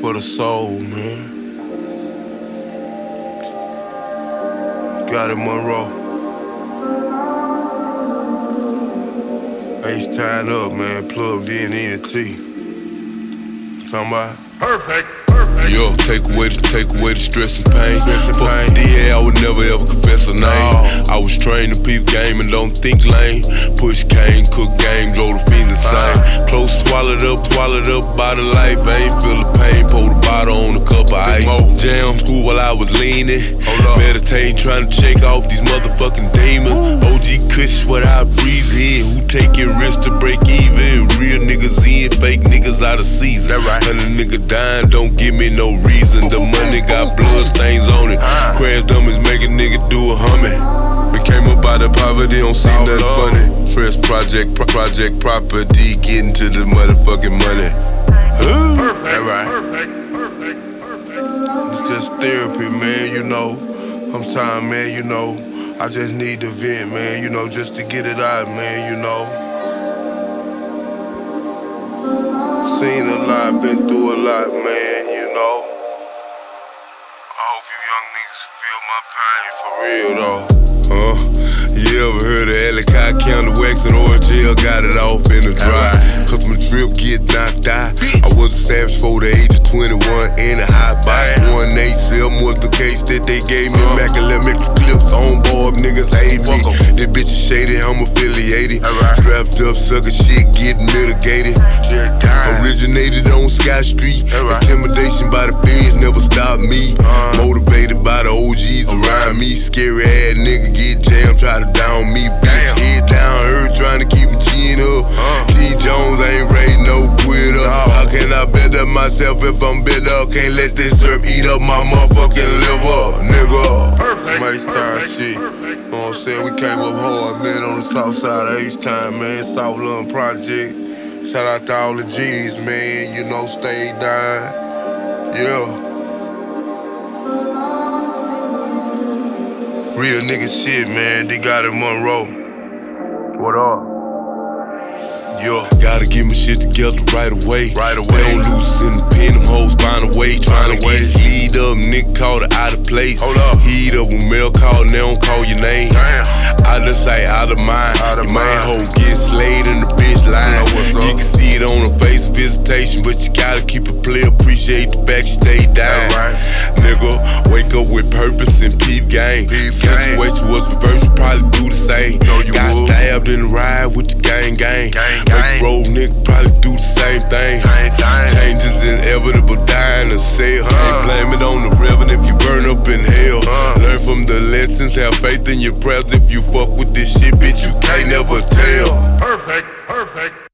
for the soul, man. Gotti, Monroe. H time up, man. Plugged in NT. Talking about Perfect. Perfect. Yo, take away the take away the stress and pain. Stress and Fuck pain. DA, I would never ever confess a name. No. I was trained to peep game and don't think lame. Push cane, cook game, drove the fiends insane. Uh. Close swallowed up, swallowed up by the life. I ain't feel the pain. Pour the bottle on a cup of ice. Jam school while I was leaning. Meditating, trying to check off these motherfucking demons. OG Kush, what I breathe in. Who taking risks to break even? In, out of season. That right. And a nigga dying don't give me no reason. The money got blood stains on it. Ah. Crash dummies make a nigga do a humming. We came up out of poverty, don't see All nothing love. funny. Fresh project, pro- project property, getting to the motherfucking money. Ooh, Perfect. that right. Perfect. Perfect. Perfect. It's just therapy, man, you know. Sometimes, man, you know, I just need to vent, man, you know, just to get it out, man, you know. Seen a lot, been through a lot, man, you know. I hope you young niggas feel my pain for real, though. Huh? You ever heard of Ellicott County Wax and ORGL got it off in the dry? Cause my trip get knocked out. I was a savage for the age of 21 in a high bike. 187 was the case that they gave me. Immaculate mixed clips on board, niggas hate me. That bitch is shady, I'm affiliated. Strapped up, sucker shit, getting mitigated. Originated on Sky Street. Alright. Intimidation by the feds never stopped me. Uh. Motivated by the OGs around me. Scary ass nigga get jammed, try to down me. Bitch, Damn. head down, hurt, trying to keep me chin up. Uh. T. Jones ain't I better myself if I'm bitter? Can't let this syrup eat up my motherfucking liver, nigga. Perfect. H-time shit. Perfect. You know what I'm saying? We came up hard, man, on the south side of H-Time, man. South Project. Shout out to all the G's, man. You know, stay down. Yeah. Real nigga shit, man. D-Gotti Monroe. What up? Yo, gotta get my shit together right away. Right They away. don't lose in the pen, them hoes find a way. Trying to a way. get lead up, nigga called it out of place. Hold up. Heat up when mail call, and they don't call your name. Damn. Out of sight, out of mind. Out of your main mind. hoe get slayed in the bitch line. know what's. You can see it on her face, visitation, but you gotta keep it clear. Appreciate the fact you stay down. Right. Nigga, wake up with purpose and peep game. Peep. Situation was reversed, you probably do the same. Know you Got would. stabbed nigga probably do the same thing. Change is inevitable, dying to sell. Uh. Ain't blame it on the reverend if you burn up in hell. Learn from the lessons, have faith in your prayers. If you fuck with this shit, bitch, you can't never tell. Perfect, perfect.